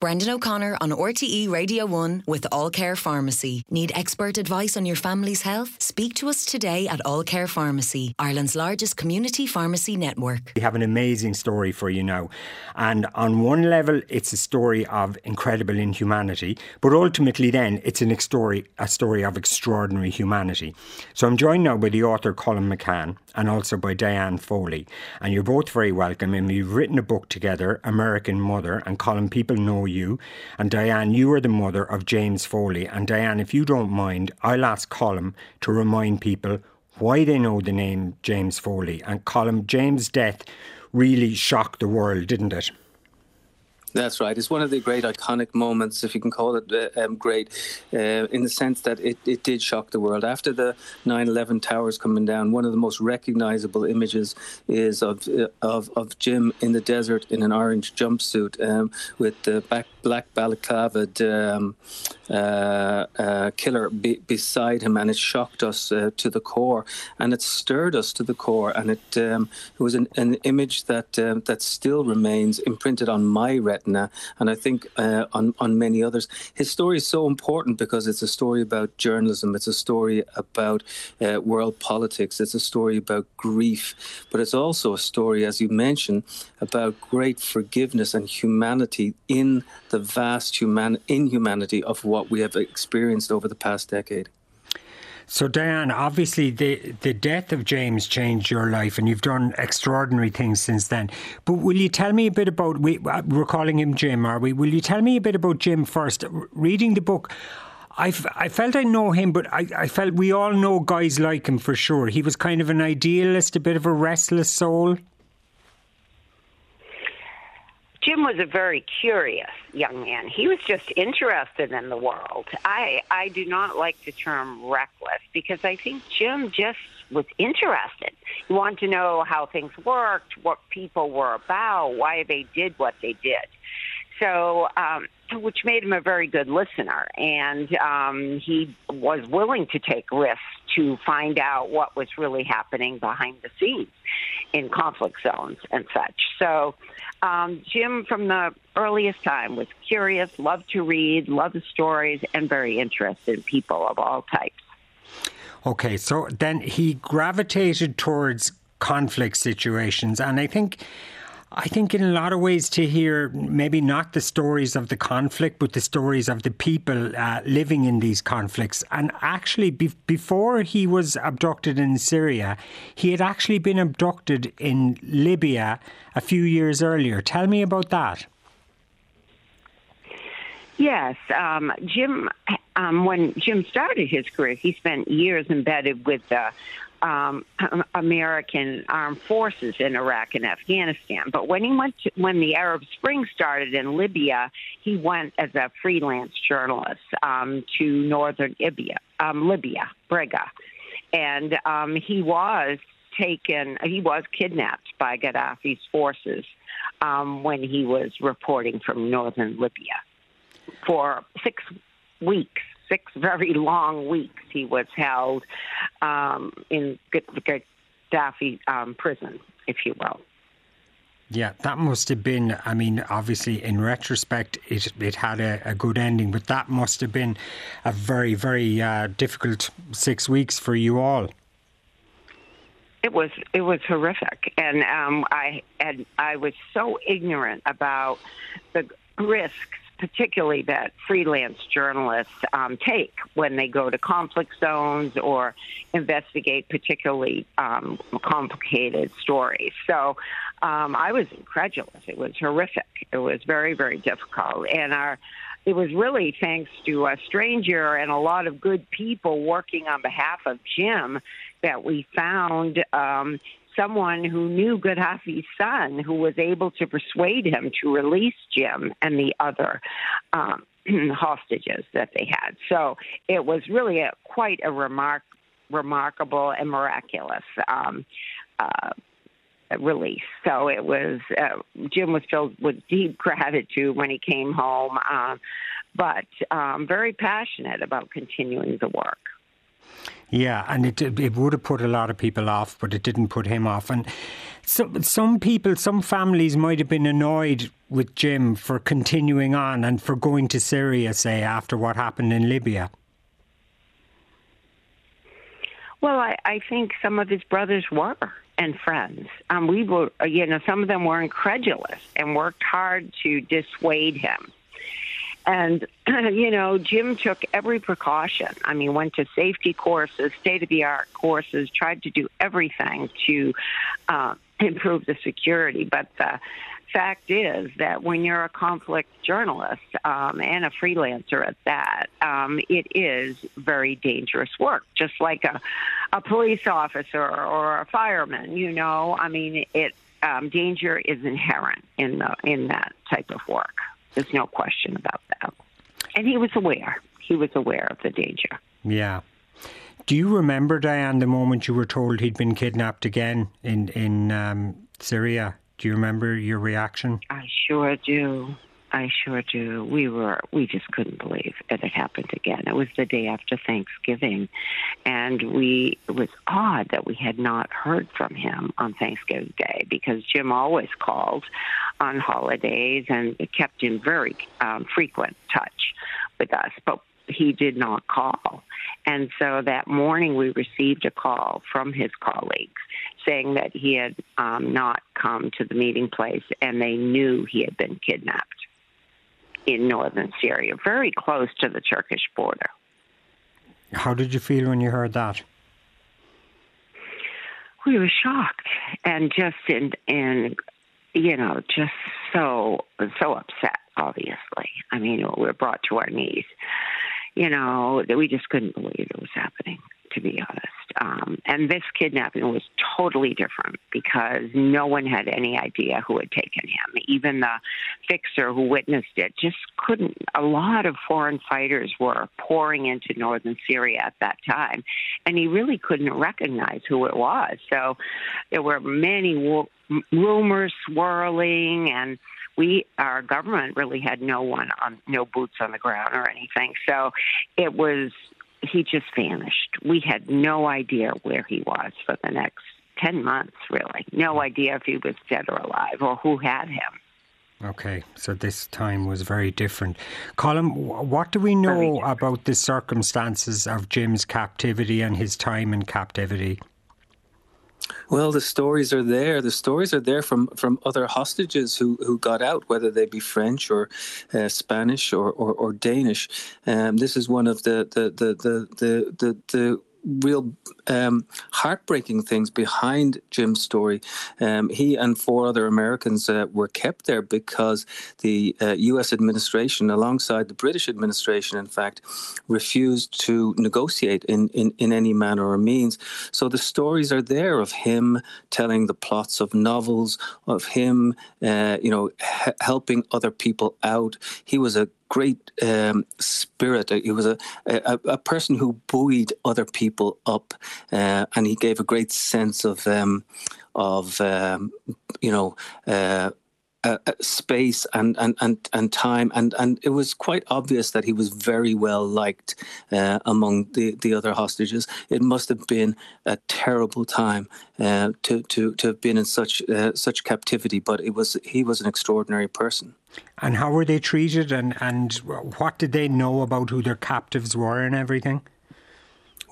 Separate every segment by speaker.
Speaker 1: Brendan O'Connor on RTE Radio 1 with Allcare Pharmacy. Need expert advice on your family's health? Speak to us today at Allcare Pharmacy, Ireland's largest community pharmacy network.
Speaker 2: We have an amazing story for you now. And on one level, it's a story of incredible inhumanity, but ultimately, then, it's an story, a story of extraordinary humanity. So I'm joined now by the author Colum McCann and also by Diane Foley. And you're both very welcome. And we've written a book together, American Mother, and Colum, people know you. And Diane, you are the mother of James Foley. And Diane, if you don't mind, I'll ask Colm to remind people why they know the name James Foley. And Colm, James' death really shocked the world, didn't it?
Speaker 3: That's right. It's one of the great iconic moments, if you can call it uh, um, great, uh, in the sense that it, it did shock the world. After the 9 11 towers coming down, one of the most recognizable images is of, uh, of, of Jim in the desert in an orange jumpsuit um, with the back, black balaclava um, uh, uh, killer be, beside him, and it shocked us uh, to the core, and it stirred us to the core, and it, um, it was an, an image that, um, that still remains imprinted on my retina and I think uh, on on many others. His story is so important because it's a story about journalism. It's a story about uh, world politics. It's a story about grief, but it's also a story, as you mentioned, about great forgiveness and humanity in the vast human inhumanity of what we have experienced over the past decade.
Speaker 2: So, Diane, obviously the, the death of James changed your life and you've done extraordinary things since then. But will you tell me a bit about, we, uh, we're calling him Jim, are we? Will you tell me a bit about Jim first? Reading the book, I, I felt I know him, but I, I felt we all know guys like him for sure. He was kind of an idealist, a bit of a restless soul.
Speaker 4: Jim was a very curious young man. He was just interested in the world. I I do not like the term reckless because I think Jim just was interested. He wanted to know how things worked, what people were about, why they did what they did. So, um, which made him a very good listener, and um, he was willing to take risks to find out what was really happening behind the scenes in conflict zones and such. So, um, Jim, from the earliest time, was curious, loved to read, loved stories, and very interested in people of all types.
Speaker 2: Okay, so then he gravitated towards conflict situations, and I think I think in a lot of ways to hear maybe not the stories of the conflict, but the stories of the people uh, living in these conflicts. And actually, be- before he was abducted in Syria, he had actually been abducted in Libya a few years earlier. Tell me about that.
Speaker 4: Yes, um, Jim. Um, when Jim started his career, he spent years embedded with the um, American armed forces in Iraq and Afghanistan. But when he went to, when the Arab Spring started in Libya, he went as a freelance journalist um, to northern Libya, um, Libya, Brega, and um, he was taken. He was kidnapped by Gaddafi's forces um, when he was reporting from northern Libya for six weeks six very long weeks he was held um, in Gaddafi um, prison, if you will.
Speaker 2: Yeah, that must have been. I mean, obviously, in retrospect, it it had a, a good ending, but that must have been a very, very uh, difficult six weeks for you all.
Speaker 4: It was it was horrific, and um, I and I was so ignorant about the risks particularly that freelance journalists um, take when they go to conflict zones or investigate particularly um, complicated stories. So um, I was incredulous. It was horrific. It was very, very difficult. And our it was really thanks to a stranger and a lot of good people working on behalf of Jim that we found um, someone who knew Gaddafi's son who was able to persuade him to release Jim and the other um, hostages that they had. So it was really a, quite a remark, remarkable and miraculous um, uh, release. So it was uh, Jim was filled with deep gratitude when he came home, uh, but um, very passionate about continuing the work.
Speaker 2: Yeah, and it it would have put a lot of people off, but it didn't put him off. And some some people, some families might have been annoyed with Jim for continuing on and for going to Syria, say after what happened in Libya.
Speaker 4: Well, I, I think some of his brothers were and friends. Um, we were, you know, some of them were incredulous and worked hard to dissuade him. And, you know, Jim took every precaution. I mean, went to safety courses, state of the art courses, tried to do everything to uh, improve the security. But the fact is that when you're a conflict journalist um, and a freelancer at that, um, it is very dangerous work, just like a, a police officer or a fireman. You know, I mean, it um, danger is inherent in the in that type of work. There's no question about that. And he was aware. He was aware of the danger.
Speaker 2: Yeah. Do you remember, Diane, the moment you were told he'd been kidnapped again in in um, Syria? Do you remember your reaction?
Speaker 4: I sure do. I sure do. We were, we just couldn't believe it had happened again. It was the day after Thanksgiving, and we, it was odd that we had not heard from him on Thanksgiving Day because Jim always called on holidays and kept in very um, frequent touch with us, but he did not call. And so that morning we received a call from his colleagues saying that he had um, not come to the meeting place and they knew he had been kidnapped in northern Syria, very close to the Turkish border.
Speaker 2: How did you feel when you heard that?
Speaker 4: We were shocked and just in, in you know, just so so upset. Obviously, I mean, we were brought to our knees. You know, that we just couldn't believe it was happening to be honest. Um, and this kidnapping was totally different because no one had any idea who had taken him. Even the fixer who witnessed it just couldn't. A lot of foreign fighters were pouring into northern Syria at that time, and he really couldn't recognize who it was. So there were many rumors swirling and we our government really had no one on no boots on the ground or anything so it was he just vanished. We had no idea where he was for the next 10 months, really. No idea if he was dead or alive or who had him.
Speaker 2: Okay, so this time was very different. Colum, what do we know about the circumstances of Jim's captivity and his time in captivity?
Speaker 3: Well, the stories are there. The stories are there from, from other hostages who, who got out, whether they be French or uh, Spanish or, or, or Danish. Um, this is one of the the the the the, the, the real um, heartbreaking things behind Jim's story. Um, he and four other Americans uh, were kept there because the uh, U.S. administration, alongside the British administration, in fact, refused to negotiate in, in, in any manner or means. So the stories are there of him telling the plots of novels, of him, uh, you know, helping other people out. He was a great um, spirit. He was a, a, a person who buoyed other people up, uh, and he gave a great sense of um, of um, you know. Uh, uh, space and, and, and, and time, and, and it was quite obvious that he was very well liked uh, among the, the other hostages. It must have been a terrible time uh, to, to, to have been in such uh, such captivity, but it was he was an extraordinary person.
Speaker 2: And how were they treated, and, and what did they know about who their captives were and everything?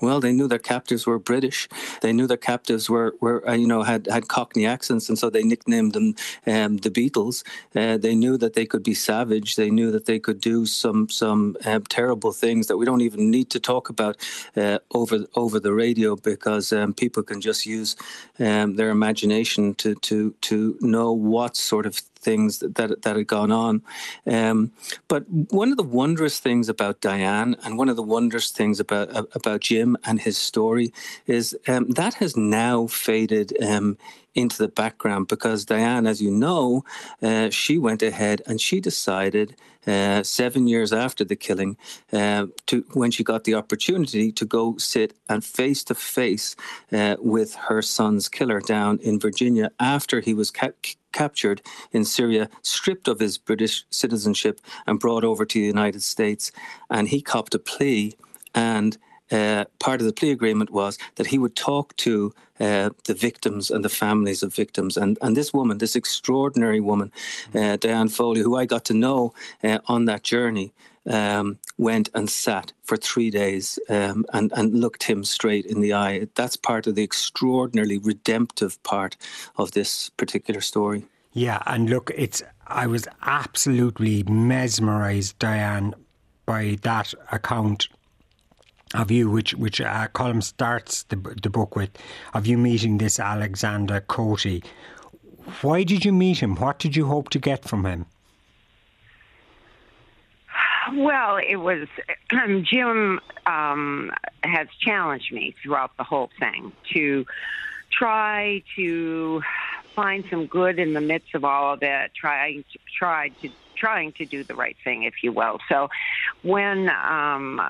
Speaker 3: Well, they knew their captives were British. They knew their captives were, were uh, you know, had, had Cockney accents, and so they nicknamed them um, the Beatles. Uh, they knew that they could be savage. They knew that they could do some some um, terrible things that we don't even need to talk about uh, over over the radio because um, people can just use um, their imagination to to to know what sort of things that, that, that had gone on. Um, but one of the wondrous things about Diane and one of the wondrous things about about Jim and his story is um, that has now faded um, into the background because Diane, as you know, uh, she went ahead and she decided uh, seven years after the killing, uh, to when she got the opportunity to go sit and face to face with her son's killer down in Virginia after he was ca- captured in Syria, stripped of his British citizenship, and brought over to the United States. And he copped a plea and uh, part of the plea agreement was that he would talk to uh, the victims and the families of victims. And, and this woman, this extraordinary woman, uh, Diane Foley, who I got to know uh, on that journey, um, went and sat for three days um, and, and looked him straight in the eye. That's part of the extraordinarily redemptive part of this particular story.
Speaker 2: Yeah, and look, it's I was absolutely mesmerised, Diane, by that account of you, which which uh, Colum starts the the book with, of you meeting this Alexander Kotey. Why did you meet him? What did you hope to get from him?
Speaker 4: Well, it was Jim um, has challenged me throughout the whole thing to try to find some good in the midst of all of it. Trying to try to trying to do the right thing, if you will. So, when um,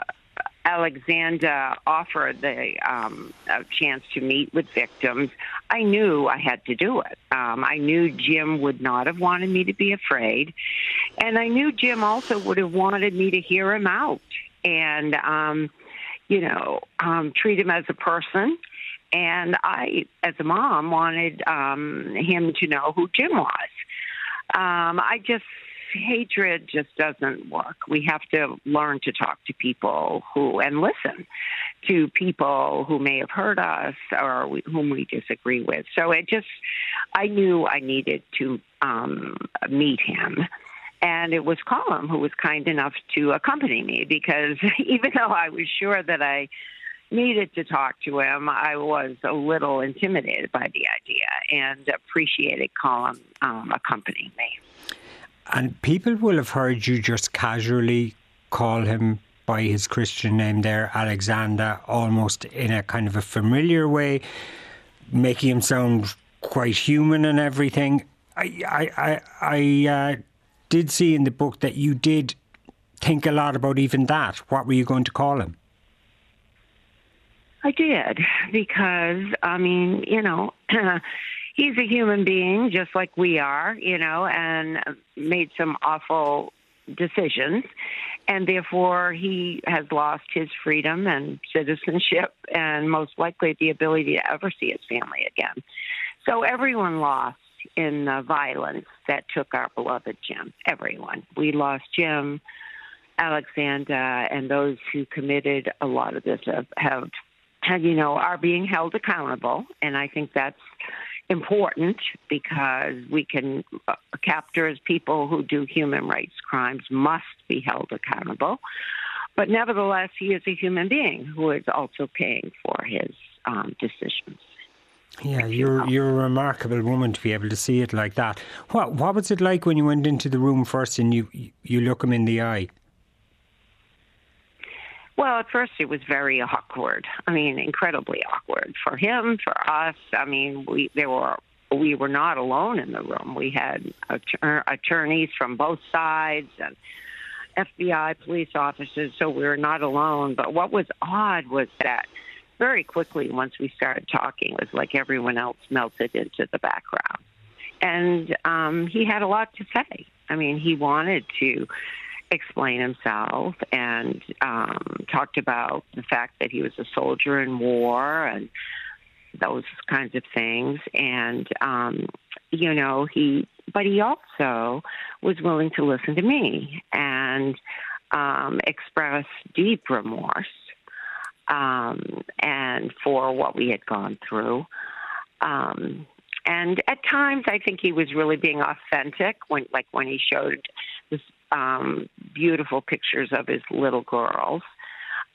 Speaker 4: Alexander offered the um, a chance to meet with victims, I knew I had to do it. Um, I knew Jim would not have wanted me to be afraid, and I knew Jim also would have wanted me to hear him out and, um, you know, um, treat him as a person. And I, as a mom, wanted um, him to know who Jim was. Um, I just hatred just doesn't work. We have to learn to talk to people who and listen to people who may have hurt us or we, whom we disagree with. So it just, I knew I needed to um, meet him. And it was Colm who was kind enough to accompany me because even though I was sure that I needed to talk to him, I was a little intimidated by the idea and appreciated Colm um, accompanying me.
Speaker 2: And people will have heard you just casually call him by his Christian name there, Alexander, almost in a kind of a familiar way, making him sound quite human and everything. I, I, I, I uh, did see in the book that you did think a lot about even that. What were you going to call him?
Speaker 4: I did because I mean, you know, he's a human being just like we are, you know, and made some awful decisions. And therefore, he has lost his freedom and citizenship and most likely the ability to ever see his family again. So everyone lost in the violence that took our beloved Jim. Everyone. We lost Jim, Alexander, and those who committed a lot of this have, have, you know, are being held accountable. And I think that's important because we can uh, people who do human rights crimes must be held accountable. But nevertheless, he is a human being who is also paying for his um, decisions.
Speaker 2: Yeah, you're you're a remarkable woman to be able to see it like that. What what was it like when you went into the room first and you you look him in the eye?
Speaker 4: Well, at first it was very awkward. I mean, incredibly awkward for him, for us. I mean, we there were we were not alone in the room. We had attorneys from both sides and FBI police officers, so we were not alone. But what was odd was that very quickly, once we started talking, it was like everyone else melted into the background. And um, he had a lot to say. I mean, he wanted to explain himself and um, talked about the fact that he was a soldier in war and those kinds of things. And, um, you know, he, but he also was willing to listen to me and um, express deep remorse um, and for what we had gone through. Um, and at times, I think he was really being authentic when, like when he showed this um, beautiful pictures of his little girls.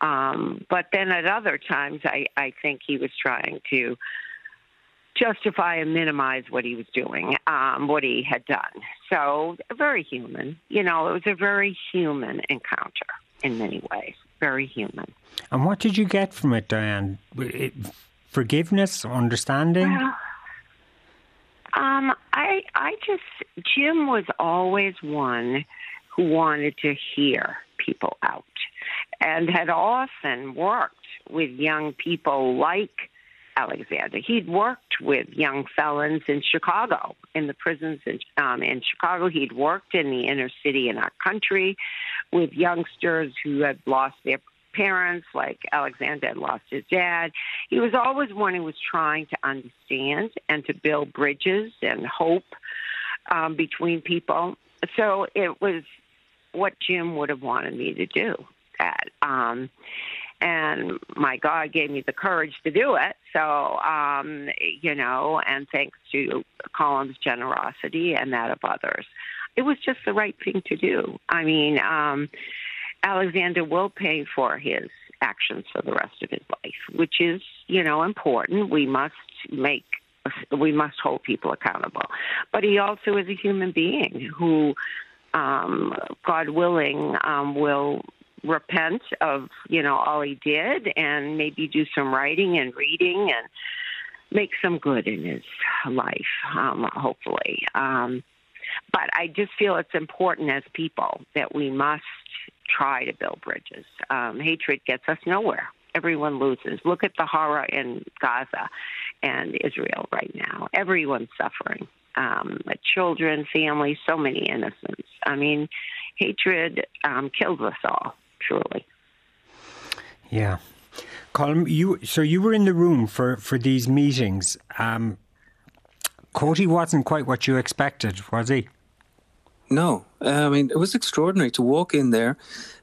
Speaker 4: Um, but then at other times, I, I think he was trying to justify and minimize what he was doing, um, what he had done. So, very human. You know, it was a very human encounter in many ways. Very human.
Speaker 2: And what did you get from it, Diane? It, forgiveness, understanding?
Speaker 4: Well, um, I, I just, Jim was always one who wanted to hear people out and had often worked with young people like Alexander. He'd worked with young felons in Chicago, in the prisons in, um, in Chicago. He'd worked in the inner city in our country with youngsters who had lost their parents, like Alexander had lost his dad. He was always one who was trying to understand and to build bridges and hope um, between people. So it was what Jim would have wanted me to do. That. Um, and my God gave me the courage to do it. So, um, you know, and thanks to Colm's generosity and that of others, it was just the right thing to do. I mean, um, Alexander will pay for his actions for the rest of his life, which is, you know, important. We must make we must hold people accountable. But he also is a human being who, um, God willing, um, will repent of you know all he did and maybe do some writing and reading and make some good in his life um, hopefully. Um, but i just feel it's important as people that we must try to build bridges. Um, hatred gets us nowhere. Everyone loses. Look at the horror in gaza and israel right now. Everyone's suffering um, children families so many innocents i mean hatred um, kills us all truly.
Speaker 2: Yeah. Colm, you so you were in the room for, for these meetings. Um, Kotey wasn't quite what you expected, was he?
Speaker 3: No, I mean it was extraordinary to walk in there,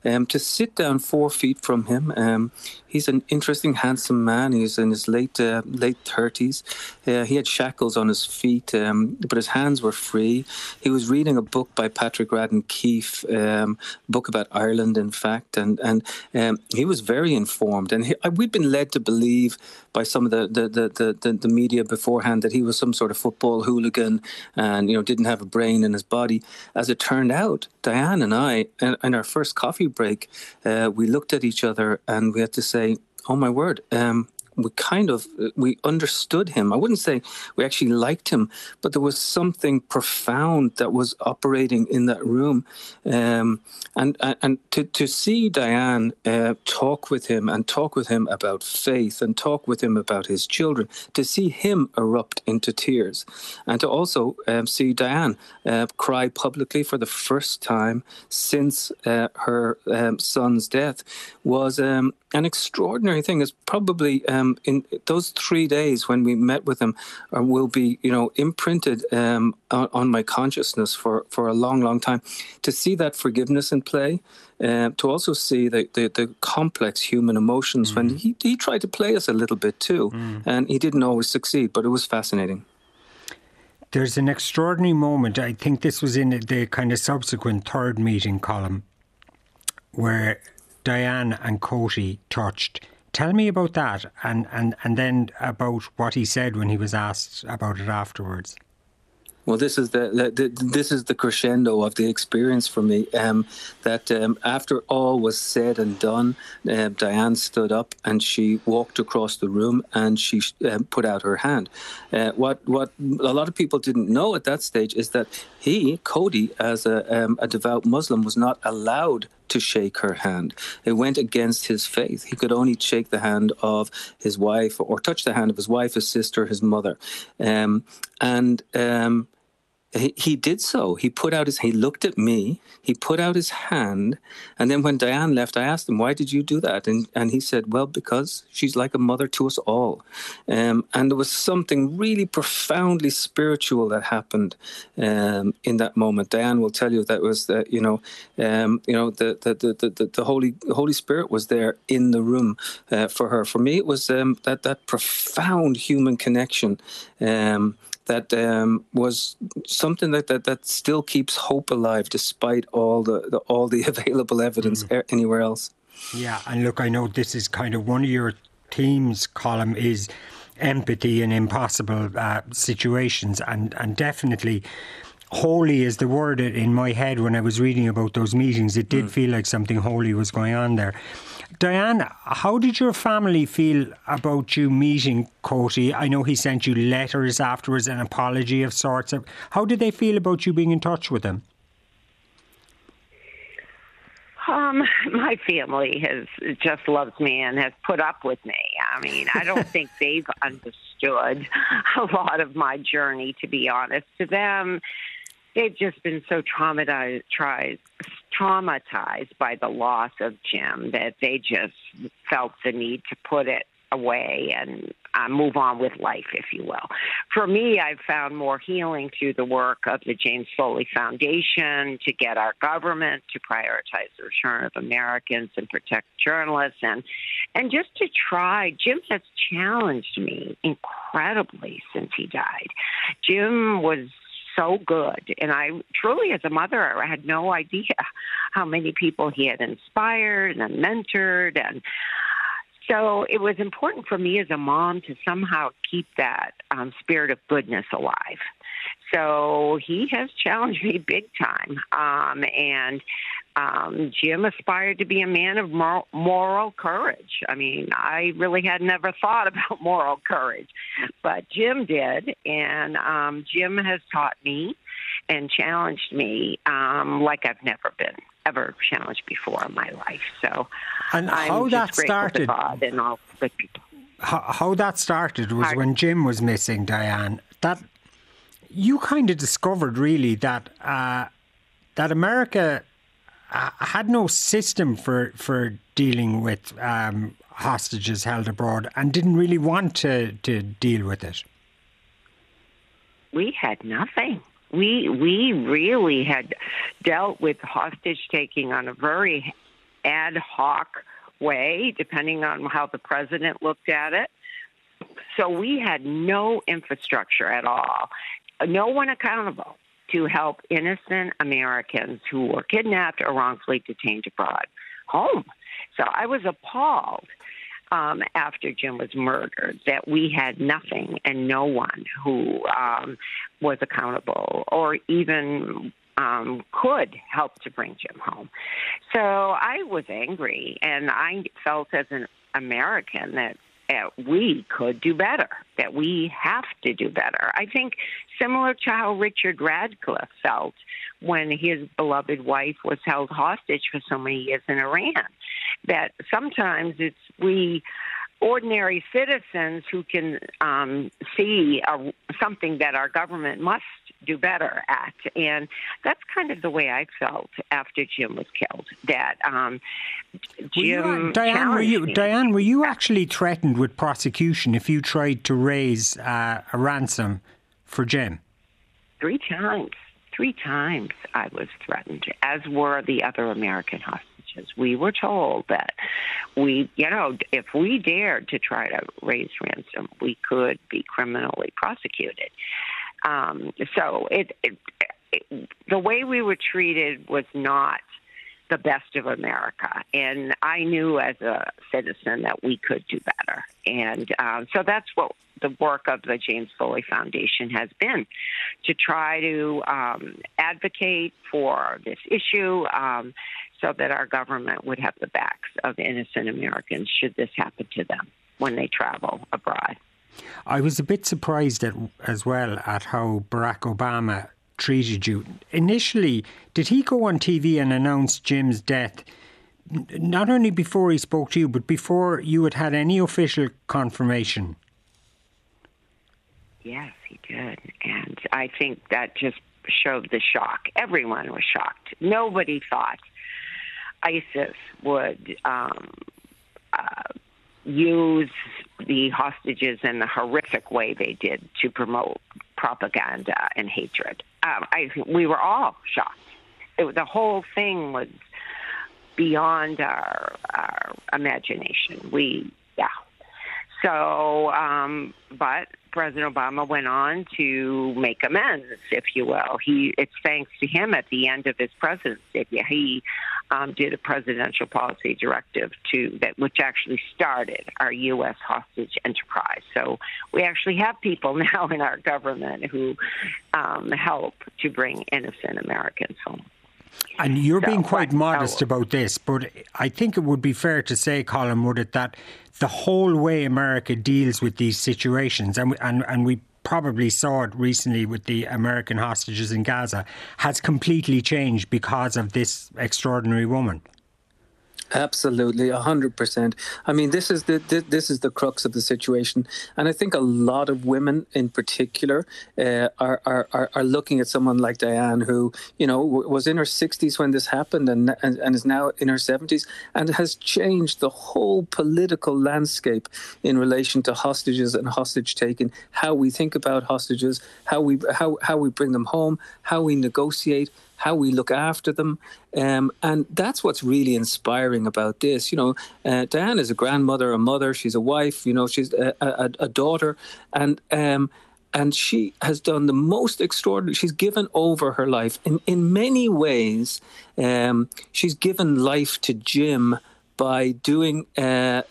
Speaker 3: um, to sit down four feet from him. Um, he's an interesting, handsome man. He's in his late uh, late thirties. Uh, he had shackles on his feet, um, but his hands were free. He was reading a book by Patrick Radden Keefe, um, book about Ireland, in fact, and and um, he was very informed. And he, we'd been led to believe by some of the the, the the, the media beforehand that he was some sort of football hooligan and you know didn't have a brain in his body. As it turned out, Diane and I, in, in our first coffee break, uh, we looked at each other and we had to say, "Oh my word." Um, we kind of we understood him. I wouldn't say we actually liked him, but there was something profound that was operating in that room, um, and and to to see Diane uh, talk with him and talk with him about faith and talk with him about his children, to see him erupt into tears, and to also um, see Diane uh, cry publicly for the first time since uh, her um, son's death was um, an extraordinary thing. It's probably um, in those three days when we met with him uh, will be, you know, imprinted um, on, on, my consciousness for, for a long, long time. To see that forgiveness in play, uh, to also see the, the, the complex human emotions mm. when he, he tried to play us a little bit too, mm. and he didn't always succeed, but it was fascinating.
Speaker 2: There's an extraordinary moment. I think this was in the kind of subsequent third meeting Colum where Diane and Kotey touched. Tell me about that and, and, and then about what he said when he was asked about it afterwards.
Speaker 3: Well, this is the, the, this is the crescendo of the experience for me. Um, that um, after all was said and done, uh, Diane stood up and she walked across the room and she um, put out her hand. Uh, what what a lot of people didn't know at that stage is that he, Kotey, as a, um, a devout Muslim, was not allowed to shake her hand. It went against his faith. He could only shake the hand of his wife or touch the hand of his wife, his sister, his mother. Um, and um, he, he did so. He put out his, he looked at me, he put out his hand. And then when Diane left, I asked him, why did you do that? And, and he said, well, because she's like a mother to us all. Um, and there was something really profoundly spiritual that happened um, in that moment. Diane will tell you that was, that you know, um, you know, the, the, the, the, the Holy, Holy Spirit was there in the room uh, for her. For me, it was um, that, that profound human connection. Um, that um, was something that, that, that still keeps hope alive despite all the, the all the available evidence mm. anywhere else.
Speaker 2: Yeah, and look, I know this is kind of one of your themes Colum is empathy in impossible uh, situations, and and definitely holy is the word in my head when I was reading about those meetings. It did mm. feel like something holy was going on there. Diane, how did your family feel about you meeting Kotey? I know he sent you letters afterwards, an apology of sorts. How did they feel about you being in touch with him?
Speaker 4: Um, my family has just loves me and has put up with me. I mean, I don't think they've understood a lot of my journey, to be honest. To them, they've just been so traumatized, traumatized by the loss of Jim that they just felt the need to put it away and uh, move on with life, if you will. For me, I've found more healing through the work of the James Foley Foundation to get our government to prioritize the return of Americans and protect journalists and and just to try. Jim has challenged me incredibly since he died. Jim was so good. And I truly, as a mother, I had no idea how many people he had inspired and mentored. And so it was important for me as a mom to somehow keep that um, spirit of goodness alive. So he has challenged me big time. Um, and um, Jim aspired to be a man of moral, moral courage. I mean, I really had never thought about moral courage, but Jim did. And um, Jim has taught me and challenged me um, like I've never been ever challenged before in my life. So
Speaker 2: and
Speaker 4: I'm
Speaker 2: how that started,
Speaker 4: God and all the people.
Speaker 2: How, how that started was when Jim was missing, Diane. That you kind of discovered really that uh, that America uh, had no system for for dealing with um, hostages held abroad and didn't really want to to deal with it.
Speaker 4: We had nothing. We we really had dealt with hostage taking on a very ad hoc way, depending on how the president looked at it. So we had no infrastructure at all, no one accountable to help innocent Americans who were kidnapped or wrongfully detained abroad home. So I was appalled um, after Jim was murdered that we had nothing and no one who um, was accountable or even um, could help to bring Jim home. So I was angry, and I felt as an American that that we could do better, that we have to do better. I think similar to how Richard Ratcliffe felt when his beloved wife was held hostage for so many years in Iran, that sometimes it's we ordinary citizens who can um, see a, something that our government must do better at. And that's kind of the way I felt after Jim was killed. That um, Jim,
Speaker 2: were Diane, were you
Speaker 4: me.
Speaker 2: Diane, were you actually threatened with prosecution if you tried to raise uh, a ransom for Jim?
Speaker 4: Three times. Three times I was threatened, as were the other American hostages. We were told that we, you know, if we dared to try to raise ransom, we could be criminally prosecuted. Um, so it, it, it, the way we were treated was not the best of America, and I knew as a citizen that we could do better, and um, so that's what the work of the James Foley Foundation has been to try to um, advocate for this issue. Um, so that our government would have the backs of innocent Americans should this happen to them when they travel abroad.
Speaker 2: I was a bit surprised at, as well at how Barack Obama treated you. Initially, did he go on TV and announce Jim's death? Not only before he spoke to you, but before you had had any official confirmation.
Speaker 4: Yes, he did. And I think that just showed the shock. Everyone was shocked. Nobody thought ISIS would um, uh, use the hostages in the horrific way they did to promote propaganda and hatred. Um, I, we were all shocked. It, the whole thing was beyond our, our imagination. We, yeah. So, um, but President Obama went on to make amends, if you will. He, it's thanks to him at the end of his presidency. He um, did a presidential policy directive to that, which actually started our U.S. hostage enterprise. So we actually have people now in our government who um, help to bring innocent Americans home.
Speaker 2: And you're
Speaker 4: So,
Speaker 2: being quite modest about this, but I think it would be fair to say, Colum, would it, that the whole way America deals with these situations, and, and, and we probably saw it recently with the American hostages in Gaza, has completely changed because of this extraordinary woman.
Speaker 3: Absolutely, hundred percent. I mean, this is the this is the crux of the situation, and I think a lot of women, in particular, uh, are, are are looking at someone like Diane, who you know was in her sixties when this happened, and, and and is now in her seventies, and has changed the whole political landscape in relation to hostages and hostage taking. How we think about hostages, how we how how we bring them home, how we negotiate how we look after them. Um, and that's what's really inspiring about this. You know, uh, Diane is a grandmother, a mother, she's a wife, you know, she's a, a, a daughter. And, um, and she has done the most extraordinary. She's given over her life in in many ways. Um, she's given life to Jim by doing uh,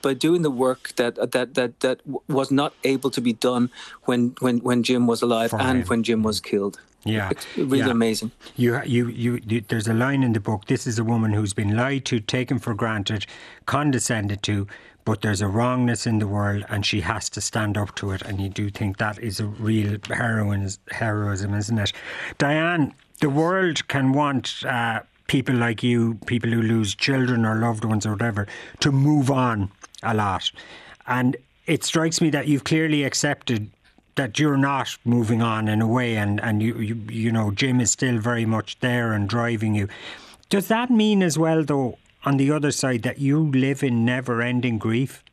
Speaker 3: by doing the work that that that that was not able to be done when when when Jim was alive and when Jim was killed.
Speaker 2: Yeah,
Speaker 3: it's really
Speaker 2: yeah.
Speaker 3: amazing.
Speaker 2: You, you, you, you, There's a line in the book. This is a woman who's been lied to, taken for granted, condescended to, but there's a wrongness in the world, and she has to stand up to it. And you do think that is a real heroine, heroism, isn't it? Diane, the world can want. Uh, people like you, people who lose children or loved ones or whatever, to move on a lot. And it strikes me that you've clearly accepted that you're not moving on in a way, and and you you you know Jim is still very much there and driving you. Does that mean as well, though, on the other side, that you live in never-ending grief?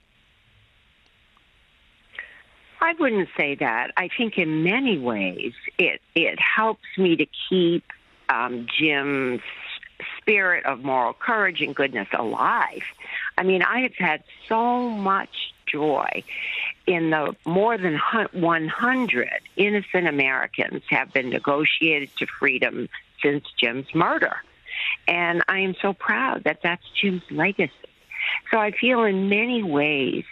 Speaker 4: I wouldn't say that. I think in many ways it it helps me to keep um, Jim's spirit of moral courage and goodness alive. I mean, I have had so much joy in the more than 100 innocent Americans have been negotiated to freedom since Jim's murder. And I am so proud that that's Jim's legacy. So I feel in many ways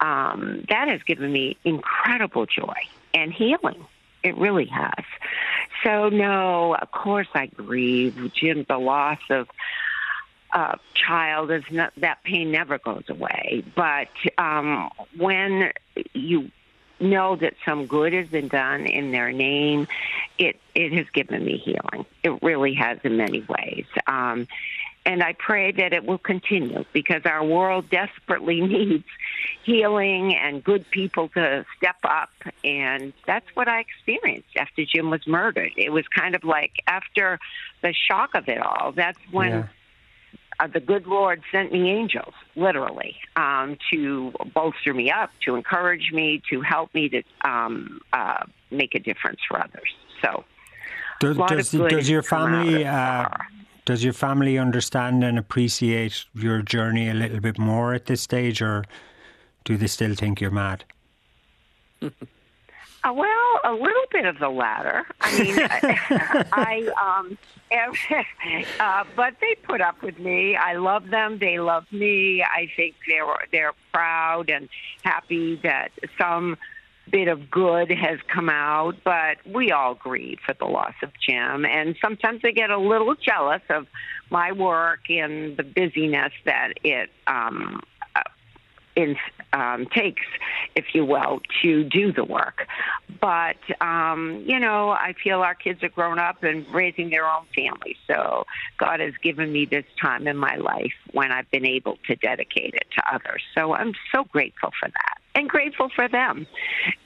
Speaker 4: um, that has given me incredible joy and healing. It really has. So, no, of course I grieve. Jim, the loss of uh, child is not that pain never goes away. But um, when you know that some good has been done in their name, it it has given me healing. It really has in many ways. Um, and I pray that it will continue because our world desperately needs healing and good people to step up. And that's what I experienced after Jim was murdered. It was kind of like after the shock of it all, that's when. Yeah uh, the good Lord sent me angels, literally, um, to bolster me up, to encourage me, to help me to um, uh, make a difference for others. So,
Speaker 2: does, does, does your family uh, does your family understand and appreciate your journey a little bit more at this stage, or do they still think you're mad?
Speaker 4: Uh, well, a little bit of the latter. I mean, I, um, uh, but they put up with me. I love them. They love me. I think they're they're proud and happy that some bit of good has come out. But we all grieve for the loss of Jim, and sometimes they get a little jealous of my work and the busyness that it um, in, um, takes, if you will, to do the work. But, um, you know, I feel our kids are grown up and raising their own families. So God has given me this time in my life when I've been able to dedicate it to others. So I'm so grateful for that and grateful for them.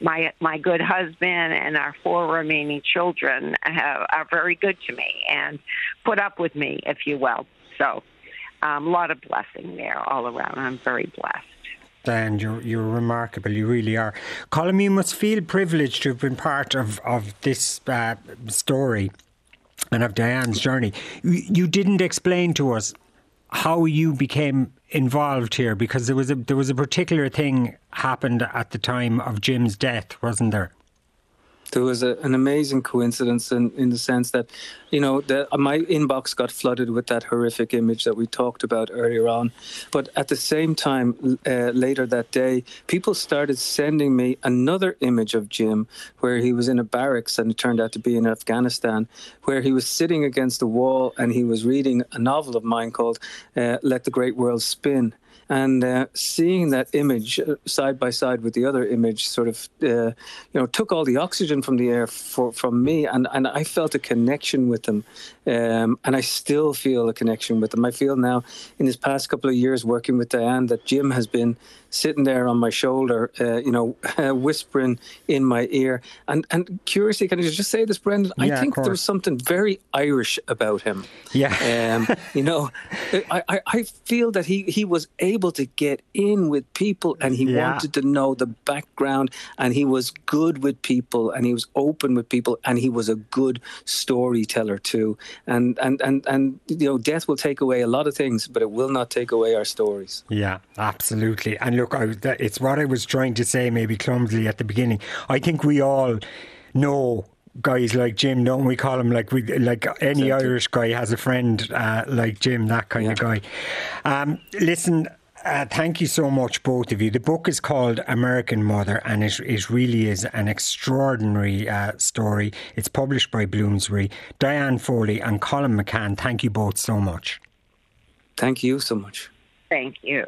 Speaker 4: My my good husband and our four remaining children have, are very good to me and put up with me, if you will. So um, a lot of blessing there all around. I'm very blessed.
Speaker 2: And you're you're remarkable. You really are, Colm. You must feel privileged to have been part of of this uh, story and of Diane's journey. You didn't explain to us how you became involved here because there was a there was a particular thing happened at the time of Jim's death, wasn't there?
Speaker 3: There was a, an amazing coincidence in, in the sense that, you know, the, my inbox got flooded with that horrific image that we talked about earlier on. But at the same time, uh, later that day, people started sending me another image of Jim where he was in a barracks and it turned out to be in Afghanistan, where he was sitting against the wall and he was reading a novel of mine called uh, Let the Great World Spin. And uh, seeing that image uh, side by side with the other image sort of uh, you know took all the oxygen from the air for, from me and, and I felt a connection with them. Um, and I still feel a connection with them. I feel now in this past couple of years working with Diane that Jim has been sitting there on my shoulder uh, you know whispering in my ear and and curiously can I just say this Brendan
Speaker 2: yeah,
Speaker 3: I think there's something very Irish about him
Speaker 2: yeah
Speaker 3: um, you know I, I, I feel that he he was able to get in with people and he yeah. wanted to know the background and he was good with people and he was open with people and he was a good storyteller too. And and and and you know, death will take away a lot of things, but it will not take away our stories.
Speaker 2: Yeah, absolutely. And look, I, it's what I was trying to say, maybe clumsily at the beginning. I think we all know guys like Jim, don't we call him like we like any exactly. Irish guy has a friend uh, like Jim, that kind yeah. of guy. Um, listen, uh, thank you so much, both of you. The book is called American Mother, and it, it really is an extraordinary uh, story. It's published by Bloomsbury. Diane Foley and Colum McCann, thank you both so much.
Speaker 3: Thank you so much.
Speaker 4: Thank you.